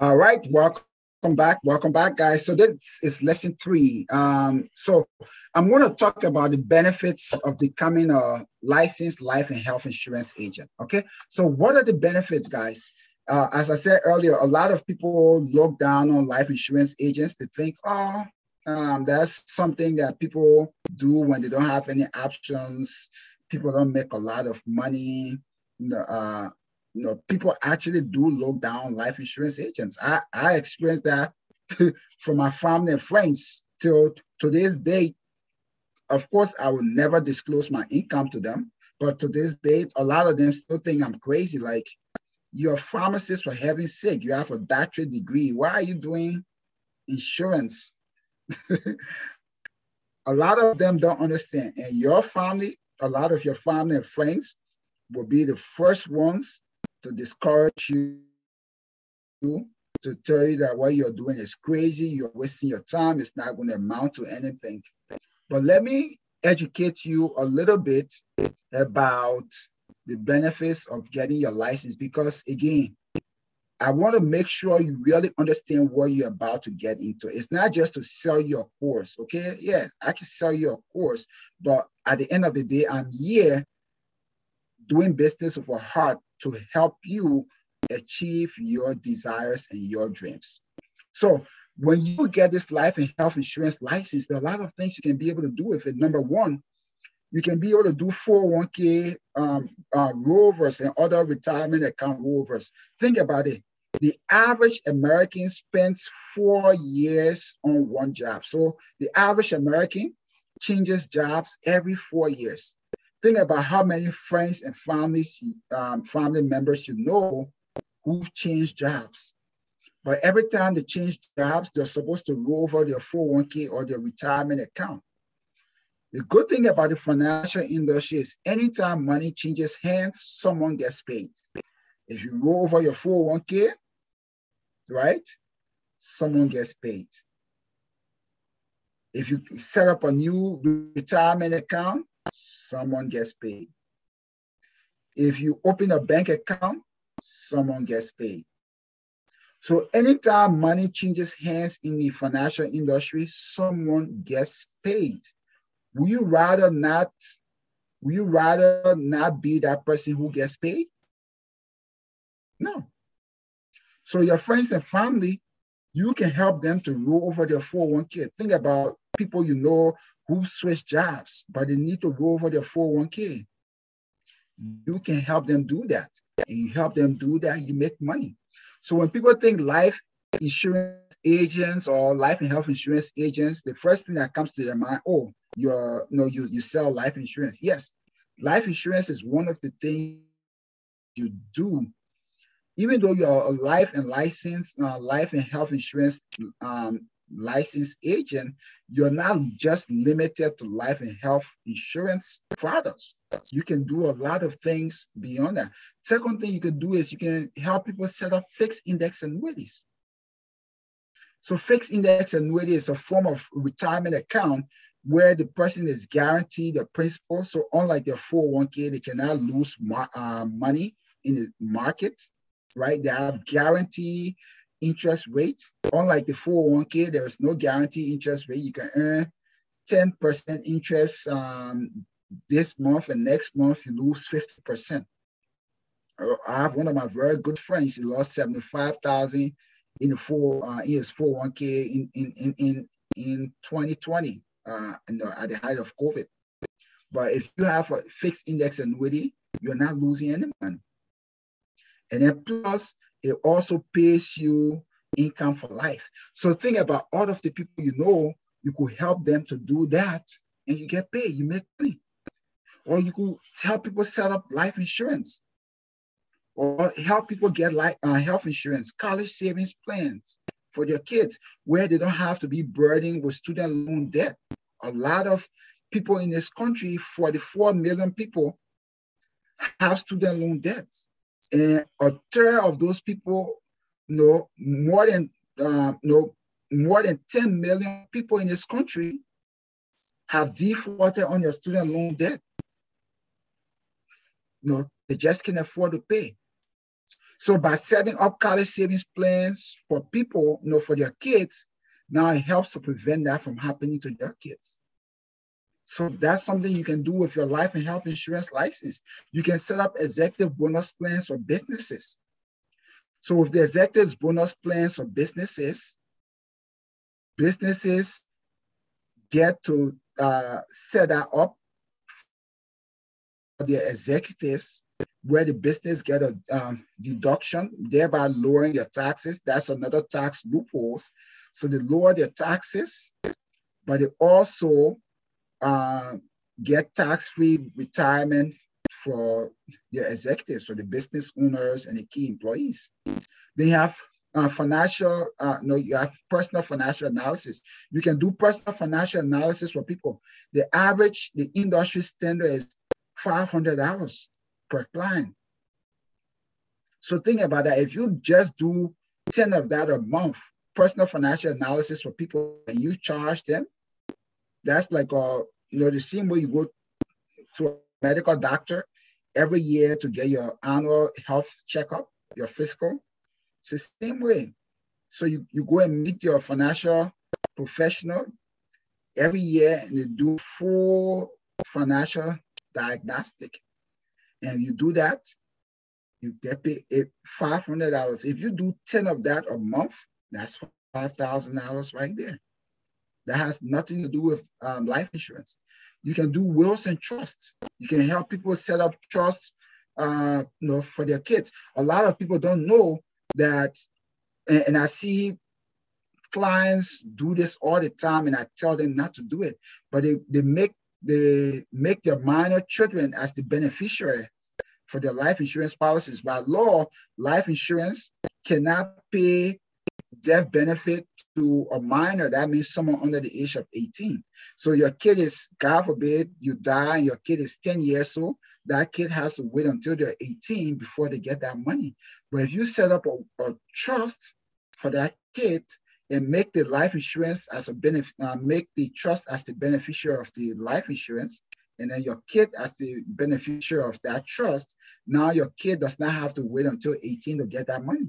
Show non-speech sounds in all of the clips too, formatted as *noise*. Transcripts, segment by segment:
All right, welcome back. Welcome back, guys. So this is lesson three. Um, so I'm going to talk about the benefits of becoming a licensed life and health insurance agent. Okay. So what are the benefits, guys? Uh, as I said earlier, a lot of people look down on life insurance agents. They think, oh, um, that's something that people do when they don't have any options. People don't make a lot of money. Uh, you know, people actually do look down life insurance agents. I, I experienced that *laughs* from my family and friends till today's date. Of course, I will never disclose my income to them, but to this date, a lot of them still think I'm crazy. Like, you're a pharmacist for heaven's sake. You have a doctorate degree. Why are you doing insurance? *laughs* a lot of them don't understand. And your family, a lot of your family and friends will be the first ones to discourage you, to tell you that what you're doing is crazy, you're wasting your time, it's not going to amount to anything. But let me educate you a little bit about the benefits of getting your license because, again, I want to make sure you really understand what you're about to get into. It's not just to sell your course, okay? Yeah, I can sell you a course, but at the end of the day, I'm here doing business with a heart to help you achieve your desires and your dreams. So when you get this life and health insurance license, there are a lot of things you can be able to do with it. Number one, you can be able to do 401k um, uh, rollovers and other retirement account rollovers. Think about it. The average American spends four years on one job. So the average American changes jobs every four years think about how many friends and families, um, family members you know who've changed jobs. But every time they change jobs, they're supposed to roll over their 401k or their retirement account. The good thing about the financial industry is anytime money changes hands, someone gets paid. If you roll over your 401k, right, someone gets paid. If you set up a new retirement account, someone gets paid. If you open a bank account, someone gets paid. So anytime money changes hands in the financial industry, someone gets paid. Will you rather not, will you rather not be that person who gets paid? No. So your friends and family, you can help them to roll over their 401k. Think about people you know who switch jobs, but they need to go over their 401k. You can help them do that. And you help them do that, you make money. So when people think life insurance agents or life and health insurance agents, the first thing that comes to their mind, oh, you're no, you you sell life insurance. Yes, life insurance is one of the things you do. Even though you're a life and license, uh, life and health insurance um, licensed agent, you're not just limited to life and health insurance products. You can do a lot of things beyond that. Second thing you can do is you can help people set up fixed index annuities. So fixed index annuity is a form of retirement account where the person is guaranteed the principal. So unlike their 401k, they cannot lose uh, money in the market, right? They have guarantee interest rates. Unlike the 401k, there is no guarantee interest rate. You can earn 10% interest um, this month and next month you lose 50%. I have one of my very good friends, he lost 75,000 in the four uh, his 401k in in in in, in 2020 uh, at the height of COVID. But if you have a fixed index annuity, you're not losing any money. And then plus it also pays you income for life. So think about all of the people you know, you could help them to do that and you get paid, you make money. Or you could help people set up life insurance or help people get life, uh, health insurance, college savings plans for their kids where they don't have to be burdened with student loan debt. A lot of people in this country, 44 million people, have student loan debts. And a third of those people, you know, more than uh, you know, more than 10 million people in this country have defaulted on your student loan debt. You know, they just can't afford to pay. So by setting up college savings plans for people, you know, for their kids, now it helps to prevent that from happening to their kids. So that's something you can do with your life and health insurance license. You can set up executive bonus plans for businesses. So with the executive bonus plans for businesses, businesses get to uh, set that up for their executives where the business get a um, deduction, thereby lowering your taxes. That's another tax loopholes. So they lower their taxes, but they also uh, get tax-free retirement for your executives, so the business owners and the key employees. They have uh, financial, uh, no, you have personal financial analysis. You can do personal financial analysis for people. The average, the industry standard is $500 per client. So think about that. If you just do 10 of that a month, personal financial analysis for people, and you charge them, that's like a, you know, the same way you go to a medical doctor every year to get your annual health checkup, your physical. It's the same way. So you, you go and meet your financial professional every year and they do full financial diagnostic. And you do that, you get paid $500. If you do 10 of that a month, that's $5,000 right there. That has nothing to do with um, life insurance. You can do wills and trusts. You can help people set up trusts uh, you know, for their kids. A lot of people don't know that, and, and I see clients do this all the time, and I tell them not to do it, but they, they make they make their minor children as the beneficiary for their life insurance policies. By law, life insurance cannot pay death benefit to a minor, that means someone under the age of 18. So your kid is, God forbid, you die and your kid is 10 years old, that kid has to wait until they're 18 before they get that money. But if you set up a, a trust for that kid and make the life insurance as a benefit, uh, make the trust as the beneficiary of the life insurance, and then your kid as the beneficiary of that trust, now your kid does not have to wait until 18 to get that money.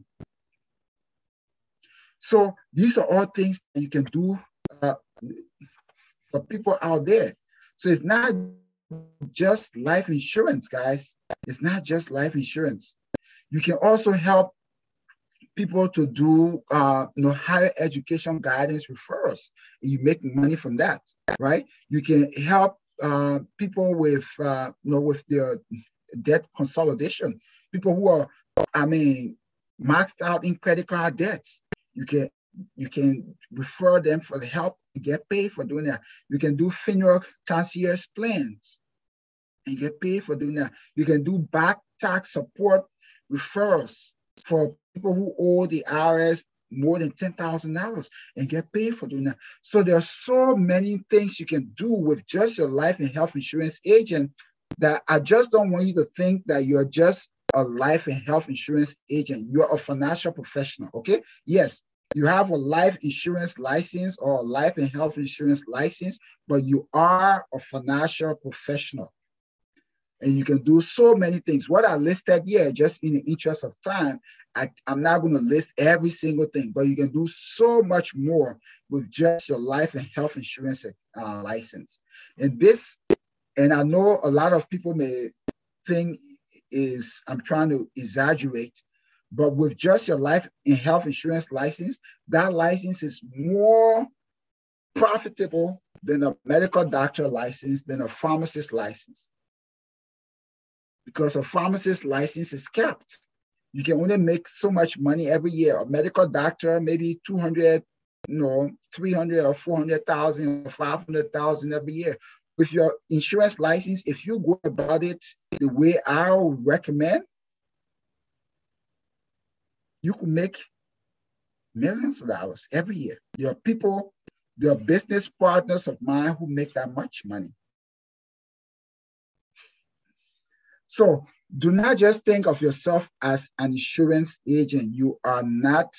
So these are all things that you can do uh, for people out there. So it's not just life insurance, guys. It's not just life insurance. You can also help people to do uh, you know higher education guidance referrals. You make money from that, right? You can help uh, people with uh, you know with their debt consolidation. People who are, I mean, maxed out in credit card debts. You can you can refer them for the help and get paid for doing that. You can do funeral concierge plans and get paid for doing that. You can do back tax support referrals for people who owe the IRS more than $10,000 and get paid for doing that. So there are so many things you can do with just your life and health insurance agent that I just don't want you to think that you're just a life and health insurance agent. You're a financial professional, okay? Yes, you have a life insurance license or a life and health insurance license, but you are a financial professional. And you can do so many things. What I listed here, just in the interest of time, I, am not going to list every single thing, but you can do so much more with just your life and health insurance uh, license. And this, and I know a lot of people may think is I'm trying to exaggerate, but with just your life and health insurance license, that license is more profitable than a medical doctor license, than a pharmacist license. Because a pharmacist license is capped. You can only make so much money every year. A medical doctor, maybe 200, you know, 300 or 400,000 or 500,000 every year with your insurance license, if you go about it the way I recommend, you can make millions of dollars every year. There are people, there are business partners of mine who make that much money. So do not just think of yourself as an insurance agent. You are not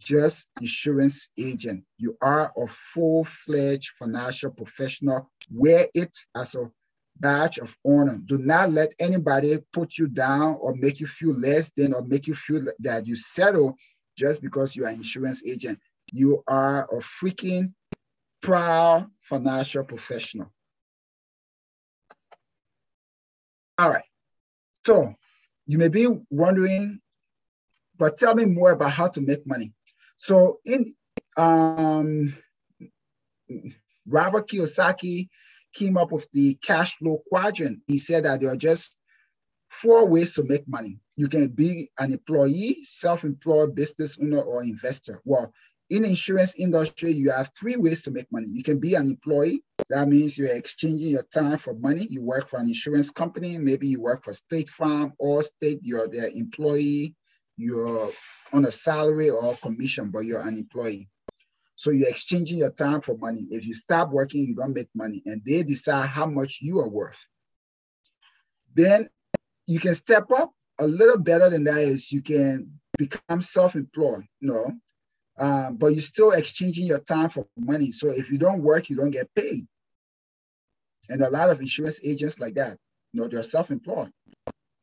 just insurance agent. You are a full-fledged financial professional. Wear it as a badge of honor. Do not let anybody put you down or make you feel less than or make you feel that you settle just because you are an insurance agent. You are a freaking proud financial professional. All right. So you may be wondering, but tell me more about how to make money. So in um, Robert Kiyosaki came up with the cash flow quadrant. He said that there are just four ways to make money. You can be an employee, self-employed business owner, or investor. Well, in insurance industry, you have three ways to make money. You can be an employee. That means you're exchanging your time for money. You work for an insurance company. Maybe you work for State Farm or Allstate, you're their employee. You're on a salary or commission, but you're an employee. So you're exchanging your time for money. If you stop working, you don't make money, and they decide how much you are worth. Then you can step up a little better than that is you can become self-employed, you know, um, but you're still exchanging your time for money. So if you don't work, you don't get paid. And a lot of insurance agents like that, you know, they're self-employed,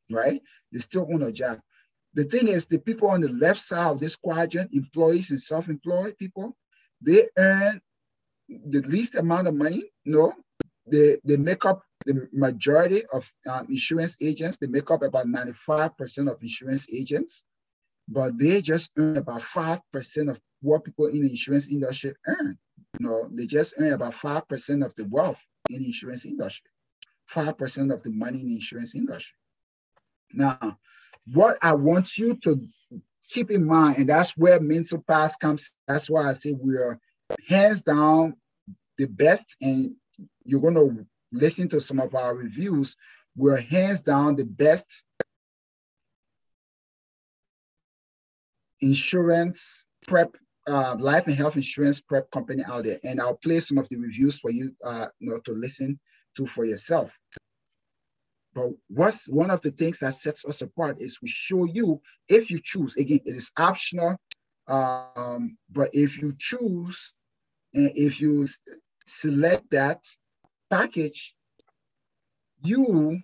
right? They still own a job. The thing is, the people on the left side of this quadrant, employees and self-employed people, they earn the least amount of money. No, they, they make up the majority of um, insurance agents. They make up about 95% of insurance agents, but they just earn about 5% of what people in the insurance industry earn. Know, they just earn about 5% of the wealth in the insurance industry, 5% of the money in the insurance industry. Now, what I want you to keep in mind, and that's where mental pass comes. That's why I say we are hands down the best, and you're going to listen to some of our reviews. We're hands down the best insurance prep, uh, life and health insurance prep company out there. And I'll play some of the reviews for you, uh, you know, to listen to for yourself. But what's one of the things that sets us apart is we show you if you choose. Again, it is optional, um, but if you choose and if you select that package, you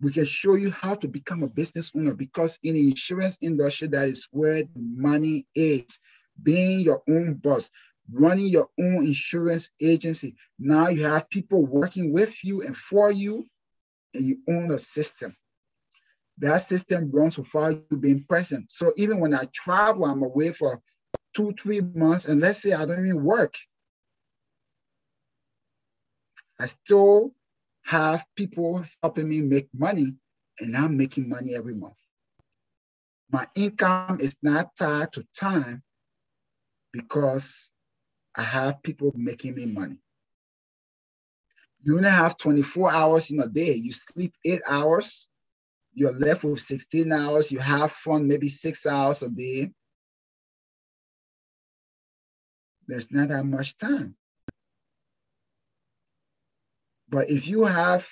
we can show you how to become a business owner because in the insurance industry, that is where the money is. Being your own boss, running your own insurance agency. Now you have people working with you and for you and you own a system. That system runs without you being present. So even when I travel, I'm away for two, three months, and let's say I don't even work, I still have people helping me make money, and I'm making money every month. My income is not tied to time because I have people making me money. You only have 24 hours in a day. You sleep eight hours, you're left with 16 hours. You have fun maybe six hours a day. There's not that much time. But if you have,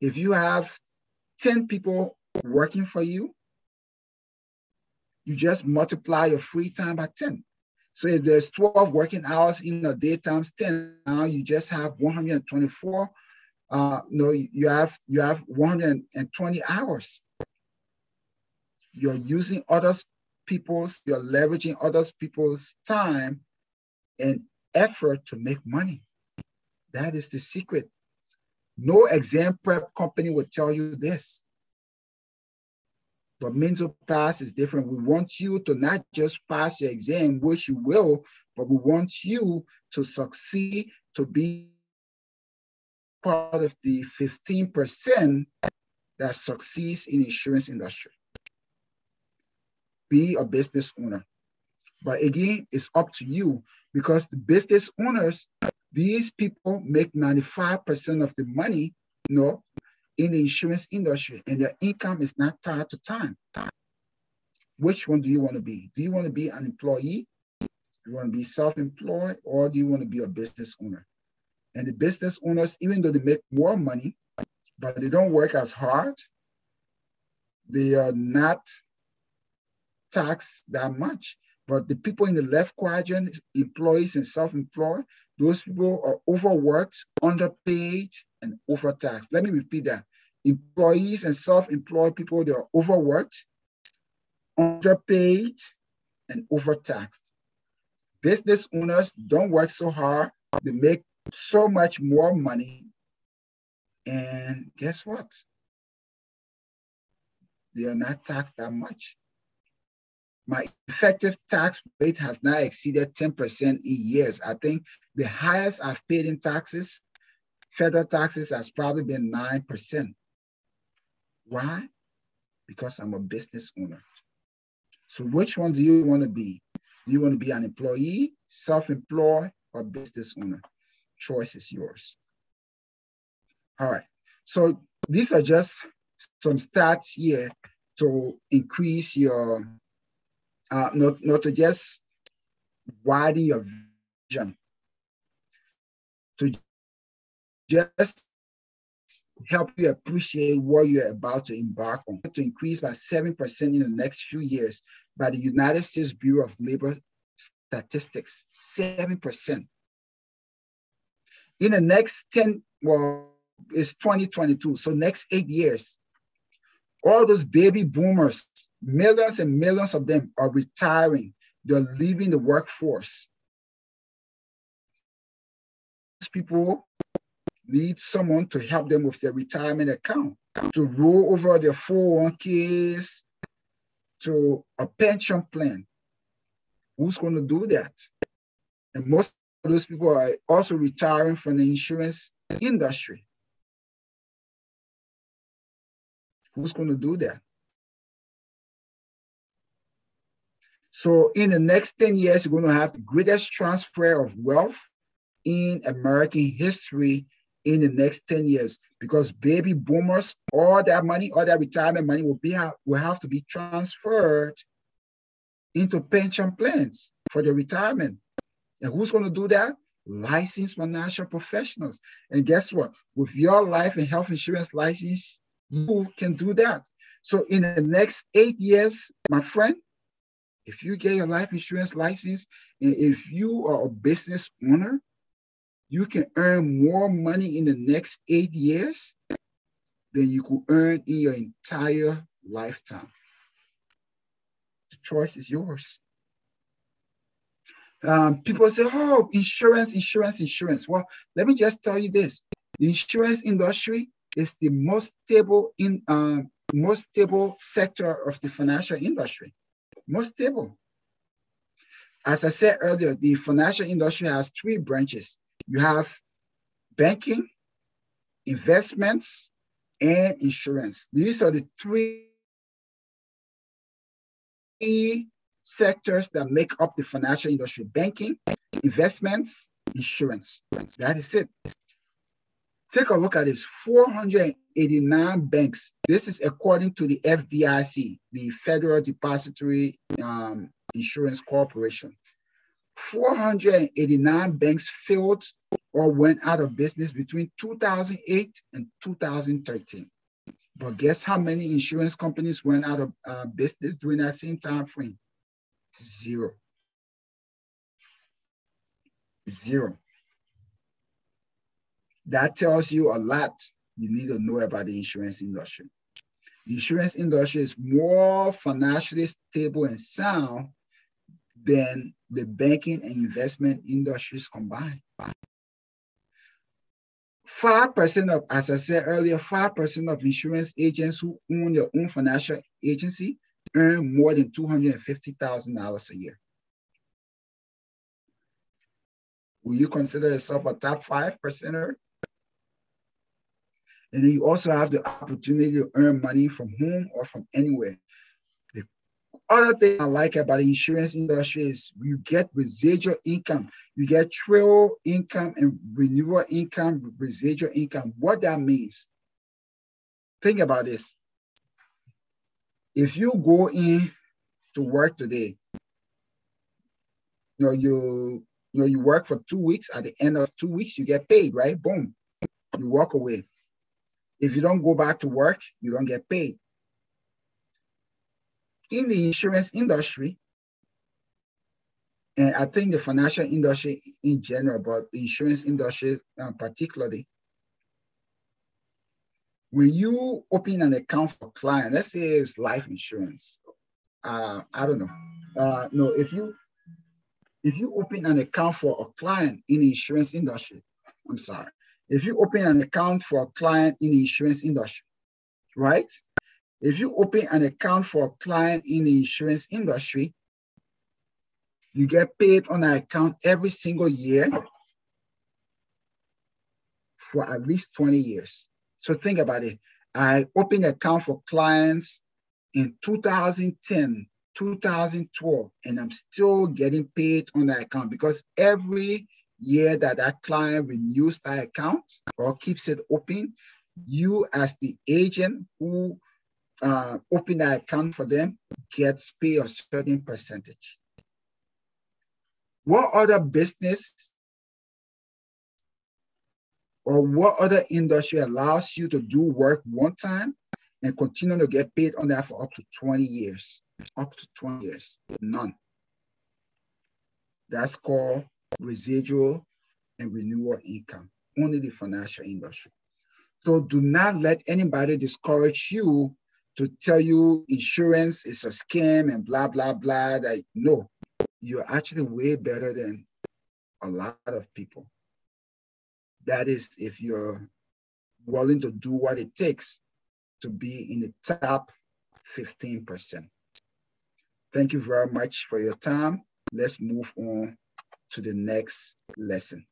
if you have 10 people working for you, you just multiply your free time by 10. So if there's 12 working hours in a day times 10, now you just have 124. Uh, no, you have you have 120 hours. You're using others people's, you're leveraging others people's time and effort to make money. That is the secret. No exam prep company will tell you this. But mental pass is different. We want you to not just pass your exam, which you will, but we want you to succeed, to be part of the 15% that succeeds in insurance industry. Be a business owner. But again, it's up to you because the business owners, these people make 95% of the money, you know, in the insurance industry and their income is not tied to time. Which one do you want to be? Do you want to be an employee? Do you want to be self-employed or do you want to be a business owner? And the business owners, even though they make more money, but they don't work as hard, they are not taxed that much. But the people in the left quadrant, employees and self-employed, Those people are overworked, underpaid, and overtaxed. Let me repeat that. Employees and self-employed people, they are overworked, underpaid, and overtaxed. Business owners don't work so hard. They make so much more money. And guess what? They are not taxed that much. My effective tax rate has now exceeded 10% in years. I think the highest I've paid in taxes, federal taxes, has probably been 9%. Why? Because I'm a business owner. So which one do you want to be? Do you want to be an employee, self-employed, or business owner? Choice is yours. All right. So these are just some stats here to increase your, uh, not, not to just widen your vision, to just help you appreciate what you're about to embark on, to increase by 7% in the next few years by the United States Bureau of Labor Statistics, 7%. In the next 10, well, it's 2022, so next eight years, all those baby boomers, millions and millions of them are retiring. They're leaving the workforce. These people need someone to help them with their retirement account, to roll over their 401ks to a pension plan. Who's going to do that? And most of those people are also retiring from the insurance industry. Who's going to do that? So in the next 10 years, you're going to have the greatest transfer of wealth in American history in the next 10 years because baby boomers, all that money, all that retirement money will be will have to be transferred into pension plans for the retirement. And who's going to do that? Licensed financial professionals. And guess what? With your life and health insurance license, you can do that. So in the next eight years, my friend, if you get your life insurance license, and if you are a business owner, you can earn more money in the next eight years than you could earn in your entire lifetime. The choice is yours. Um, people say, oh, insurance, insurance, insurance. Well, let me just tell you this. The insurance industry is the most stable in um, most stable sector of the financial industry. Most stable. As I said earlier, the financial industry has three branches. You have banking, investments, and insurance. These are the three sectors that make up the financial industry banking, investments, insurance. That is it. Take a look at this 489 banks. This is according to the FDIC, the Federal Depository um, Insurance Corporation. 489 banks failed or went out of business between 2008 and 2013. But guess how many insurance companies went out of uh, business during that same time frame? Zero. Zero. That tells you a lot you need to know about the insurance industry. The insurance industry is more financially stable and sound than the banking and investment industries combined. 5% of, as I said earlier, 5% of insurance agents who own their own financial agency earn more than $250,000 a year. Will you consider yourself a top five percenter? And then you also have the opportunity to earn money from home or from anywhere. The other thing I like about the insurance industry is you get residual income. You get trail income and renewal income, residual income. What that means, think about this. If you go in to work today, you know, you, you know, you work for two weeks. At the end of two weeks, you get paid, right? Boom. You walk away if you don't go back to work, you don't get paid. In the insurance industry, And I think the financial industry in general, but the insurance industry uh, particularly, when you open an account for a client, let's say it's life insurance, uh, I don't know. Uh, no, if you if you open an account for a client in the insurance industry, I'm sorry, if you open an account for a client in the insurance industry, right? If you open an account for a client in the insurance industry, you get paid on that account every single year for at least 20 years. So think about it. I opened an account for clients in 2010, 2012, and I'm still getting paid on that account because every year that that client renews that account or keeps it open, you as the agent who uh, open an account for them gets paid a certain percentage. What other business or what other industry allows you to do work one time and continue to get paid on that for up to 20 years? Up to 20 years, none. That's called residual and renewal income, only the financial industry. So do not let anybody discourage you to tell you insurance is a scam and blah, blah, blah. That no, you're actually way better than a lot of people. That is if you're willing to do what it takes to be in the top 15%. Thank you very much for your time. Let's move on to the next lesson.